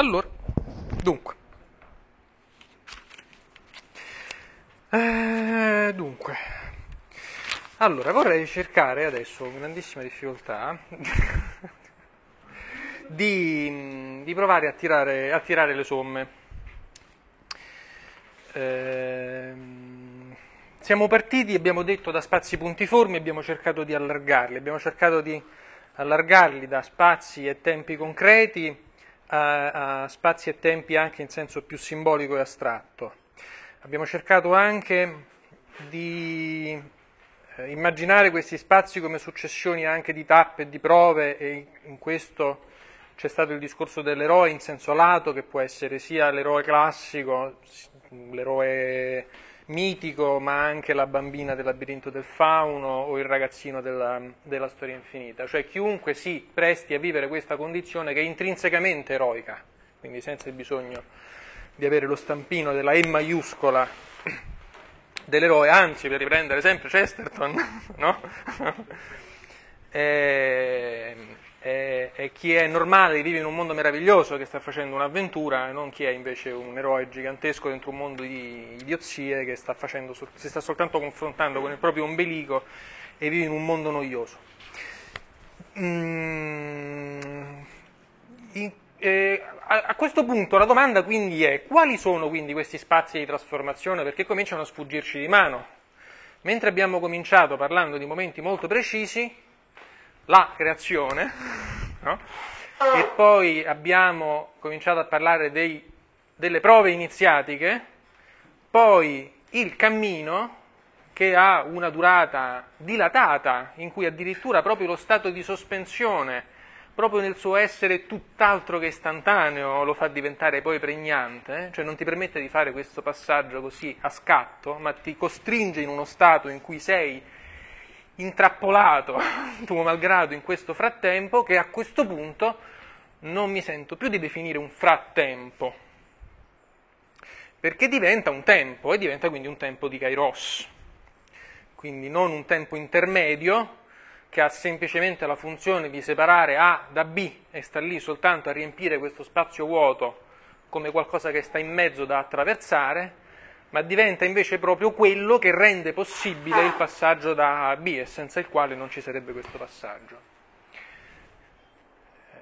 Allora, dunque. Eh, dunque. Allora, vorrei cercare adesso con grandissima difficoltà di, di, provare a tirare, a tirare le somme. Eh, siamo partiti, abbiamo detto, da spazi puntiformi, abbiamo cercato di allargarli, abbiamo cercato di allargarli da spazi e tempi concreti a, a spazi e tempi anche in senso più simbolico e astratto. Abbiamo cercato anche di eh, immaginare questi spazi come successioni anche di tappe e di prove e in questo c'è stato il discorso dell'eroe in senso lato che può essere sia l'eroe classico, l'eroe mitico, ma anche la bambina del labirinto del fauno o il ragazzino della, della, storia infinita, cioè chiunque si presti a vivere questa condizione che è intrinsecamente eroica, quindi senza il bisogno di avere lo stampino della E maiuscola dell'eroe, anzi per riprendere sempre Chesterton, no? e, e, e, chi è normale vive in un mondo meraviglioso che sta facendo un'avventura e non chi è invece un eroe gigantesco dentro un mondo di idiozie che sta facendo, si sta soltanto confrontando con il proprio ombelico e vive in un mondo noioso. Mm, in, eh, a, a, questo punto la domanda quindi è quali sono quindi questi spazi di trasformazione perché cominciano a sfuggirci di mano. Mentre abbiamo cominciato parlando di momenti molto precisi, la creazione, no? e poi abbiamo cominciato a parlare dei, delle prove iniziatiche, poi il cammino che ha una durata dilatata, in cui addirittura proprio lo stato di sospensione, proprio nel suo essere tutt'altro che istantaneo, lo fa diventare poi pregnante, eh? cioè non ti permette di fare questo passaggio così a scatto, ma ti costringe in uno stato in cui sei intrappolato, tuo malgrado, in questo frattempo, che a questo punto non mi sento più di definire un frattempo, perché diventa un tempo e diventa quindi un tempo di kairos, quindi non un tempo intermedio che ha semplicemente la funzione di separare A da B e sta lì soltanto a riempire questo spazio vuoto come qualcosa che sta in mezzo da attraversare, ma diventa invece proprio quello che rende possibile il passaggio da A a B e senza il quale non ci sarebbe questo passaggio.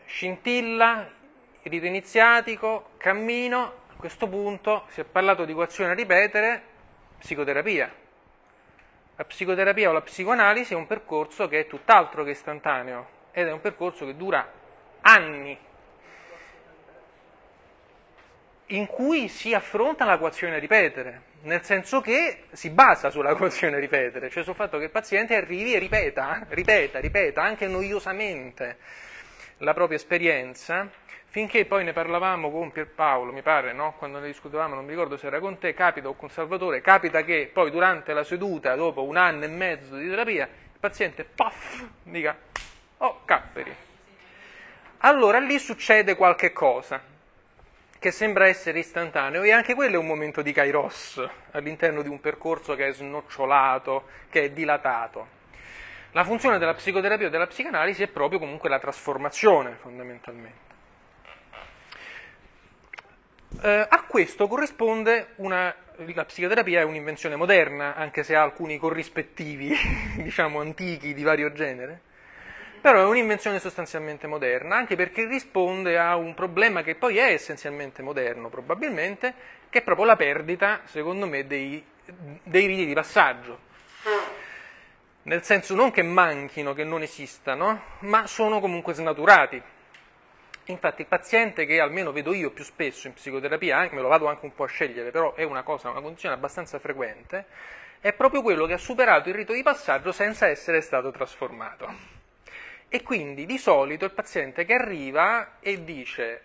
Scintilla, rito iniziatico, cammino, a questo punto si è parlato di equazione a ripetere, psicoterapia. La psicoterapia o la psicoanalisi è un percorso che è tutt'altro che istantaneo ed è un percorso che dura anni in cui si affronta l'equazione a ripetere, nel senso che si basa sull'equazione a ripetere, cioè sul fatto che il paziente arrivi e ripeta, ripeta, ripeta, anche noiosamente la propria esperienza, finché poi ne parlavamo con Pierpaolo, mi pare, no? quando ne discutevamo, non mi ricordo se era con te, capita o con Salvatore, capita che poi durante la seduta, dopo un anno e mezzo di terapia, il paziente, puff, dica, oh, capperi. Allora lì succede qualche cosa che sembra essere istantaneo e anche quello è un momento di kairos all'interno di un percorso che è snocciolato, che è dilatato. La funzione della psicoterapia o della psicanalisi è proprio comunque la trasformazione, fondamentalmente. Eh, a questo corrisponde una, la psicoterapia è un'invenzione moderna, anche se ha alcuni corrispettivi, diciamo, antichi di vario genere, però è un'invenzione sostanzialmente moderna, anche perché risponde a un problema che poi è essenzialmente moderno, probabilmente, che è proprio la perdita, secondo me, dei, dei riti di passaggio. Nel senso non che manchino, che non esistano, ma sono comunque snaturati. Infatti il paziente che almeno vedo io più spesso in psicoterapia, me lo vado anche un po' a scegliere, però è una cosa, una condizione abbastanza frequente, è proprio quello che ha superato il rito di passaggio senza essere stato trasformato. E quindi di solito il paziente che arriva e dice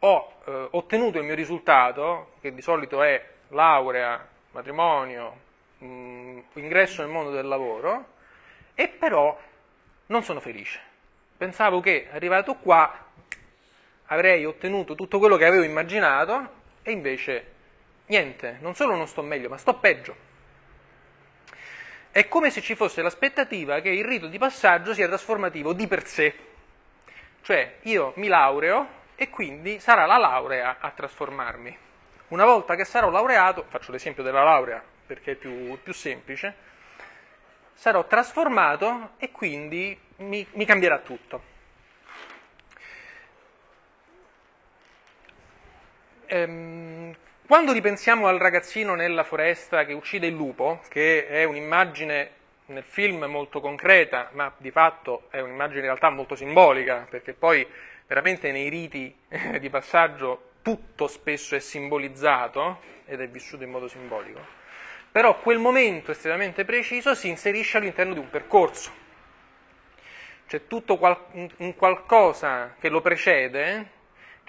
ho eh, ottenuto il mio risultato, che di solito è laurea, matrimonio, mh, mm, ingresso nel mondo del lavoro, e però non sono felice. Pensavo che arrivato qua avrei ottenuto tutto quello che avevo immaginato e invece niente, non solo non sto meglio, ma sto peggio. È come se ci fosse l'aspettativa che il rito di passaggio sia trasformativo di per sé. Cioè, io mi laureo e quindi sarà la laurea a trasformarmi. Una volta che sarò laureato, faccio l'esempio della laurea perché è più, più semplice, sarò trasformato e quindi mi, mi cambierà tutto. Ehm, quando ripensiamo al ragazzino nella foresta che uccide il lupo, che è un'immagine nel film molto concreta, ma di fatto è un'immagine in realtà molto simbolica, perché poi veramente nei riti di passaggio tutto spesso è simbolizzato ed è vissuto in modo simbolico, però quel momento estremamente preciso si inserisce all'interno di un percorso. C'è tutto un qualcosa che lo precede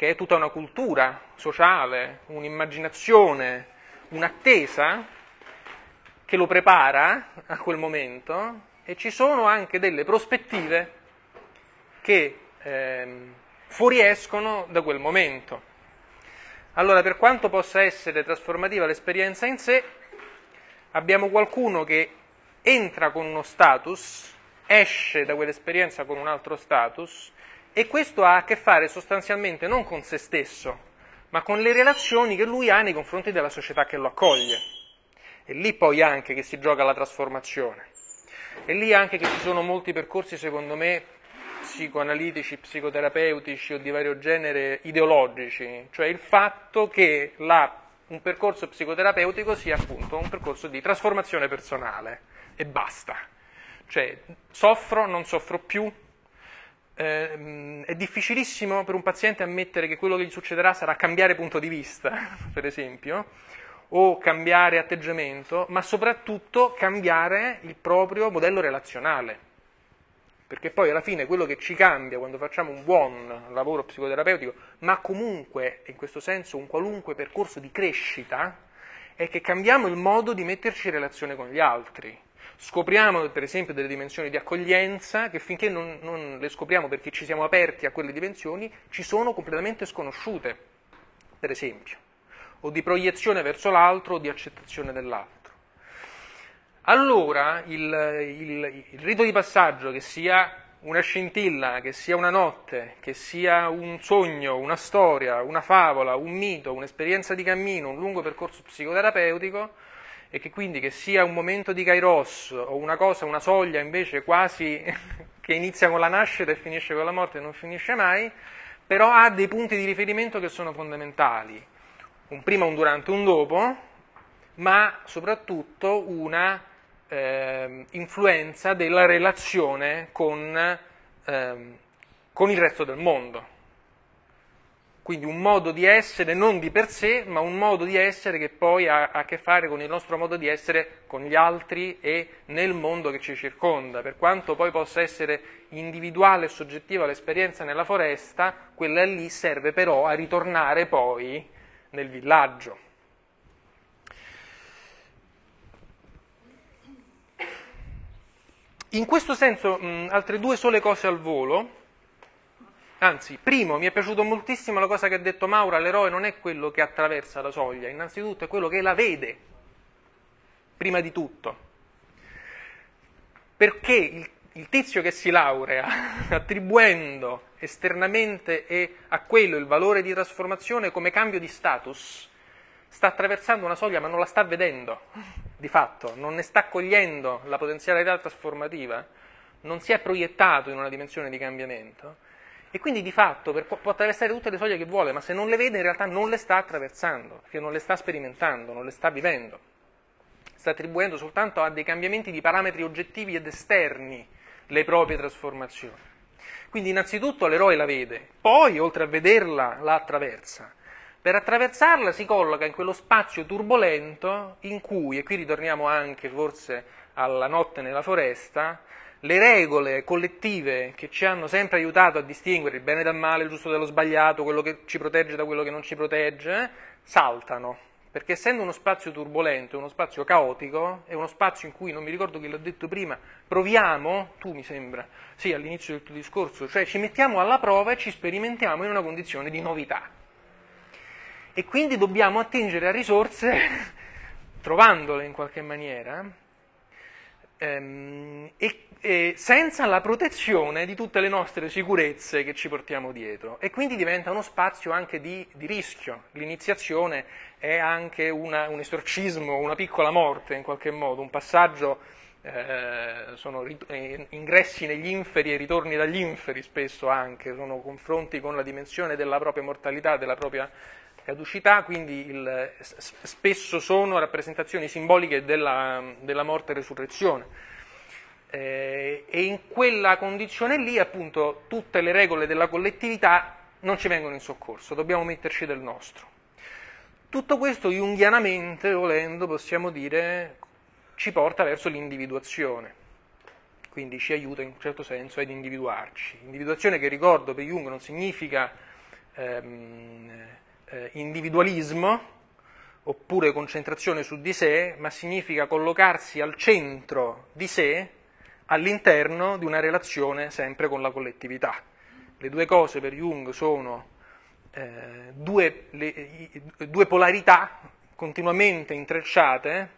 che è tutta una cultura sociale, un'immaginazione, un'attesa che lo prepara a quel momento e ci sono anche delle prospettive che ehm, fuoriescono da quel momento. Allora, per quanto possa essere trasformativa l'esperienza in sé, abbiamo qualcuno che entra con uno status, esce da quell'esperienza con un altro status e questo ha a che fare sostanzialmente non con se stesso, ma con le relazioni che lui ha nei confronti della società che lo accoglie. E lì poi anche che si gioca la trasformazione. E lì anche che ci sono molti percorsi, secondo me, psicoanalitici, psicoterapeutici o di vario genere ideologici, cioè il fatto che la, un percorso psicoterapeutico sia appunto un percorso di trasformazione personale e basta. Cioè soffro, non soffro più, eh, è difficilissimo per un paziente ammettere che quello che gli succederà sarà cambiare punto di vista, per esempio, o cambiare atteggiamento, ma soprattutto cambiare il proprio modello relazionale. Perché poi alla fine quello che ci cambia quando facciamo un buon lavoro psicoterapeutico, ma comunque in questo senso un qualunque percorso di crescita, è che cambiamo il modo di metterci in relazione con gli altri Scopriamo per esempio delle dimensioni di accoglienza che finché non, non le scopriamo perché ci siamo aperti a quelle dimensioni ci sono completamente sconosciute, per esempio, o di proiezione verso l'altro o di accettazione dell'altro. Allora il, il, il rito di passaggio, che sia una scintilla, che sia una notte, che sia un sogno, una storia, una favola, un mito, un'esperienza di cammino, un lungo percorso psicoterapeutico, e che quindi che sia un momento di kairos o una cosa, una soglia invece quasi che inizia con la nascita e finisce con la morte e non finisce mai, però ha dei punti di riferimento che sono fondamentali, un prima, un durante, un dopo, ma soprattutto una eh, influenza della relazione con, eh, con il resto del mondo. Quindi un modo di essere non di per sé, ma un modo di essere che poi ha a che fare con il nostro modo di essere con gli altri e nel mondo che ci circonda. Per quanto poi possa essere individuale e soggettiva l'esperienza nella foresta, quella lì serve però a ritornare poi nel villaggio. In questo senso, mh, altre due sole cose al volo. Anzi, primo, mi è piaciuta moltissimo la cosa che ha detto Maura, l'eroe non è quello che attraversa la soglia, innanzitutto è quello che la vede, prima di tutto. Perché il, il tizio che si laurea, attribuendo esternamente a quello il valore di trasformazione come cambio di status, sta attraversando una soglia ma non la sta vedendo, di fatto, non ne sta cogliendo la potenzialità trasformativa, non si è proiettato in una dimensione di cambiamento e quindi di fatto per, può attraversare tutte le soglie che vuole, ma se non le vede in realtà non le sta attraversando, perché non le sta sperimentando, non le sta vivendo. Sta attribuendo soltanto a dei cambiamenti di parametri oggettivi ed esterni le proprie trasformazioni. Quindi innanzitutto l'eroe la vede, poi oltre a vederla la attraversa. Per attraversarla si colloca in quello spazio turbolento in cui, e qui ritorniamo anche forse alla notte nella foresta, le regole collettive che ci hanno sempre aiutato a distinguere il bene dal male, il giusto dallo sbagliato, quello che ci protegge da quello che non ci protegge, saltano. Perché essendo uno spazio turbolento, uno spazio caotico, è uno spazio in cui, non mi ricordo chi l'ha detto prima, proviamo, tu mi sembra, sì, all'inizio del tuo discorso, cioè ci mettiamo alla prova e ci sperimentiamo in una condizione di novità. E quindi dobbiamo attingere a risorse, trovandole in qualche maniera, ehm, e, e senza la protezione di tutte le nostre sicurezze che ci portiamo dietro e quindi diventa uno spazio anche di, di rischio. L'iniziazione è anche una, un esorcismo, una piccola morte in qualche modo, un passaggio, eh, sono rit- eh, ingressi negli inferi e ritorni dagli inferi spesso anche, sono confronti con la dimensione della propria mortalità, della propria caducità, quindi il, spesso sono rappresentazioni simboliche della, della morte e resurrezione. Eh, e in quella condizione lì, appunto, tutte le regole della collettività non ci vengono in soccorso, dobbiamo metterci del nostro. Tutto questo junghianamente, volendo, possiamo dire, ci porta verso l'individuazione, quindi ci aiuta in un certo senso ad individuarci. Individuazione che ricordo per Jung non significa ehm, eh, individualismo oppure concentrazione su di sé, ma significa collocarsi al centro di sé all'interno di una relazione sempre con la collettività. Le due cose per Jung sono eh, due, le, due, polarità continuamente intrecciate,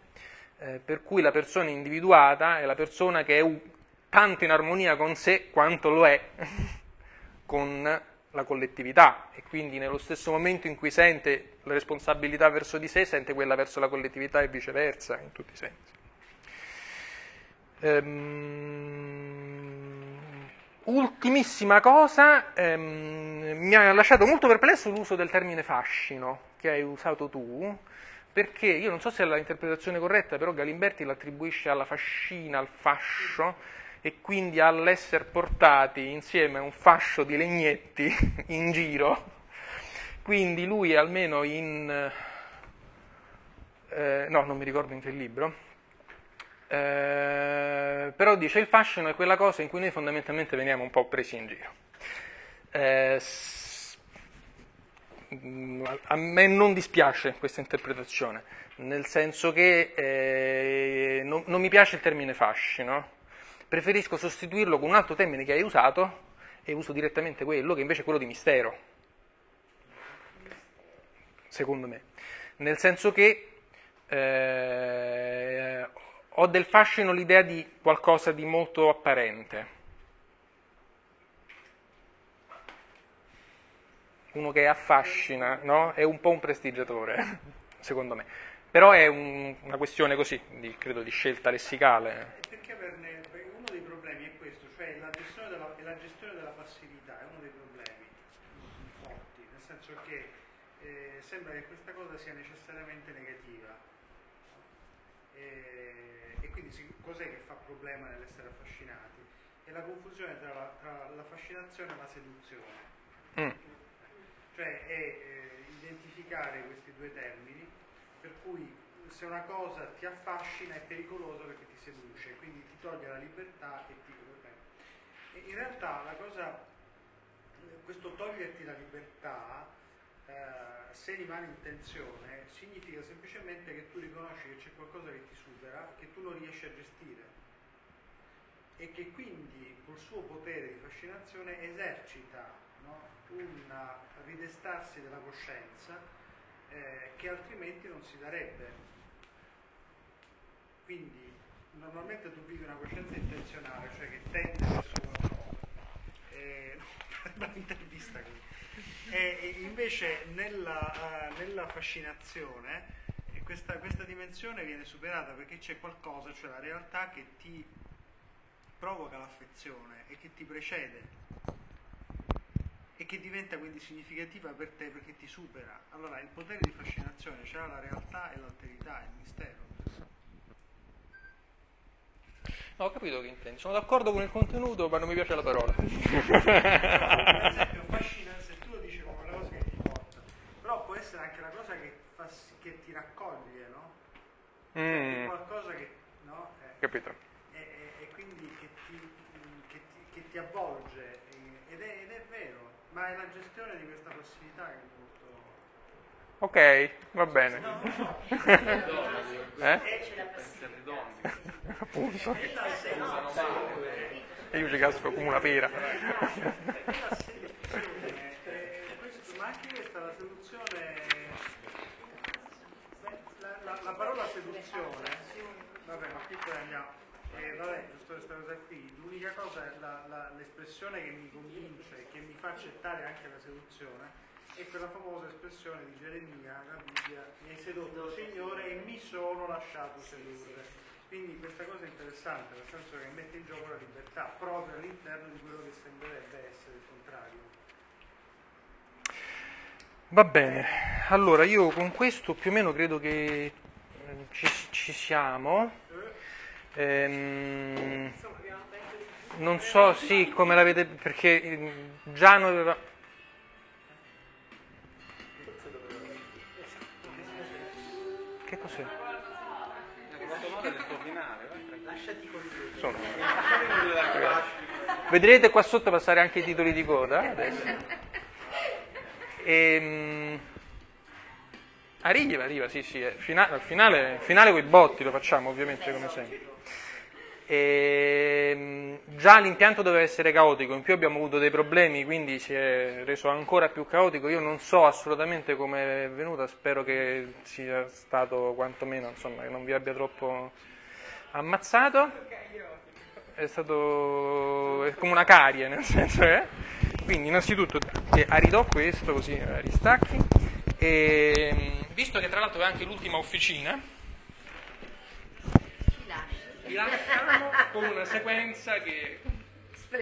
eh, per cui la persona individuata è la persona che è tanto in armonia con sé quanto lo è con la collettività e quindi nello stesso momento in cui sente la responsabilità verso di sé, sente quella verso la collettività e viceversa, in tutti i sensi. Ehm, ultimissima cosa, ehm, mi ha lasciato molto perplesso l'uso del termine fascino che hai usato tu, perché io non so se è l'interpretazione corretta, però Galimberti l'attribuisce alla fascina, al fascio, e quindi all'essere portati insieme a un fascio di legnetti in giro. Quindi lui almeno in... Eh, no, non mi ricordo in che libro, eh, però dice il fascino è quella cosa in cui noi fondamentalmente veniamo un po' presi in giro. Eh, a me non dispiace questa interpretazione, nel senso che eh, non, non, mi piace il termine fascino, preferisco sostituirlo con un altro termine che hai usato e uso direttamente quello, che invece è quello di mistero, secondo me. Nel senso che eh, ho del fascino l'idea di qualcosa di molto apparente. Uno che affascina, no? È un po' un prestigiatore, secondo me. Però è un, una questione così, di, credo, di scelta lessicale. Sembra che questa cosa sia necessariamente negativa. E, e quindi si, cos'è che fa problema nell'essere affascinati? È la confusione tra la, tra la fascinazione e la seduzione. Mm. Cioè è eh, identificare questi due termini per cui se una cosa ti affascina è pericoloso perché ti seduce, quindi ti toglie la libertà e ti... E in realtà la cosa, questo toglierti la libertà eh, se rimane in tensione significa semplicemente che tu riconosci che c'è qualcosa che ti supera, che tu non riesci a gestire e che quindi col suo potere di fascinazione esercita no, un ridestarsi della coscienza eh, che altrimenti non si darebbe. Quindi normalmente tu vivi una coscienza intenzionale, cioè che tende verso qualcosa. Eh, un'intervista qui. E invece nella, uh, nella fascinazione questa, questa, dimensione viene superata perché c'è qualcosa, cioè la realtà che ti provoca l'affezione e che ti precede e che diventa quindi significativa per te perché ti supera. Allora il potere di fascinazione c'è la realtà e l'alterità, il mistero. No, ho capito che intendi. Sono d'accordo con il contenuto, ma non mi piace la parola. per esempio, fascina, se tu lo dici come una cosa che ti porta, però può essere anche la cosa che, fa, che ti raccoglie, no? Cioè, mm. qualcosa che, no? Eh, capito. E, e, e, quindi che ti, che ti, che ti avvolge, ed è, ed è, vero, ma è la gestione di questa passività che è molto... Ok, va bene. No, no, no. eh? Appunto. E io ci casco come una pera. Ma anche questa la seduzione, la, la, la parola seduzione, vabbè ma qui poi andiamo, Eh, vabbè, giusto questa cosa qui. L'unica cosa è la, l'espressione che mi convince che mi fa accettare anche la seduzione è quella famosa espressione di Geremia, la Bibbia, mi hai sedotto Signore e mi sono lasciato sedurre. Quindi questa cosa è interessante, nel senso che mette in gioco la libertà proprio all'interno di quello che sembrerebbe essere il contrario. Va bene, allora io con questo più o meno credo che ci, ci siamo. Ehm, non so, sì, come l'avete, perché già noi avevamo... Che cos'è? Sono. Vedrete qua sotto passare anche i titoli di coda. Adesso. Ehm, arriva, arriva, sì, sì. Fina, al finale, finale con i botti lo facciamo ovviamente come sempre. E, ehm, già l'impianto doveva essere caotico, in più abbiamo avuto dei problemi, quindi si è reso ancora più caotico. Io non so assolutamente come è venuta, spero che sia stato quantomeno, insomma, che non vi abbia troppo ammazzato. È stato è come una carie, nel senso che. Eh? Quindi, innanzitutto, aridò questo così ristacchi. E, ehm, visto che tra l'altro è anche l'ultima officina, vi lasciamo con una sequenza che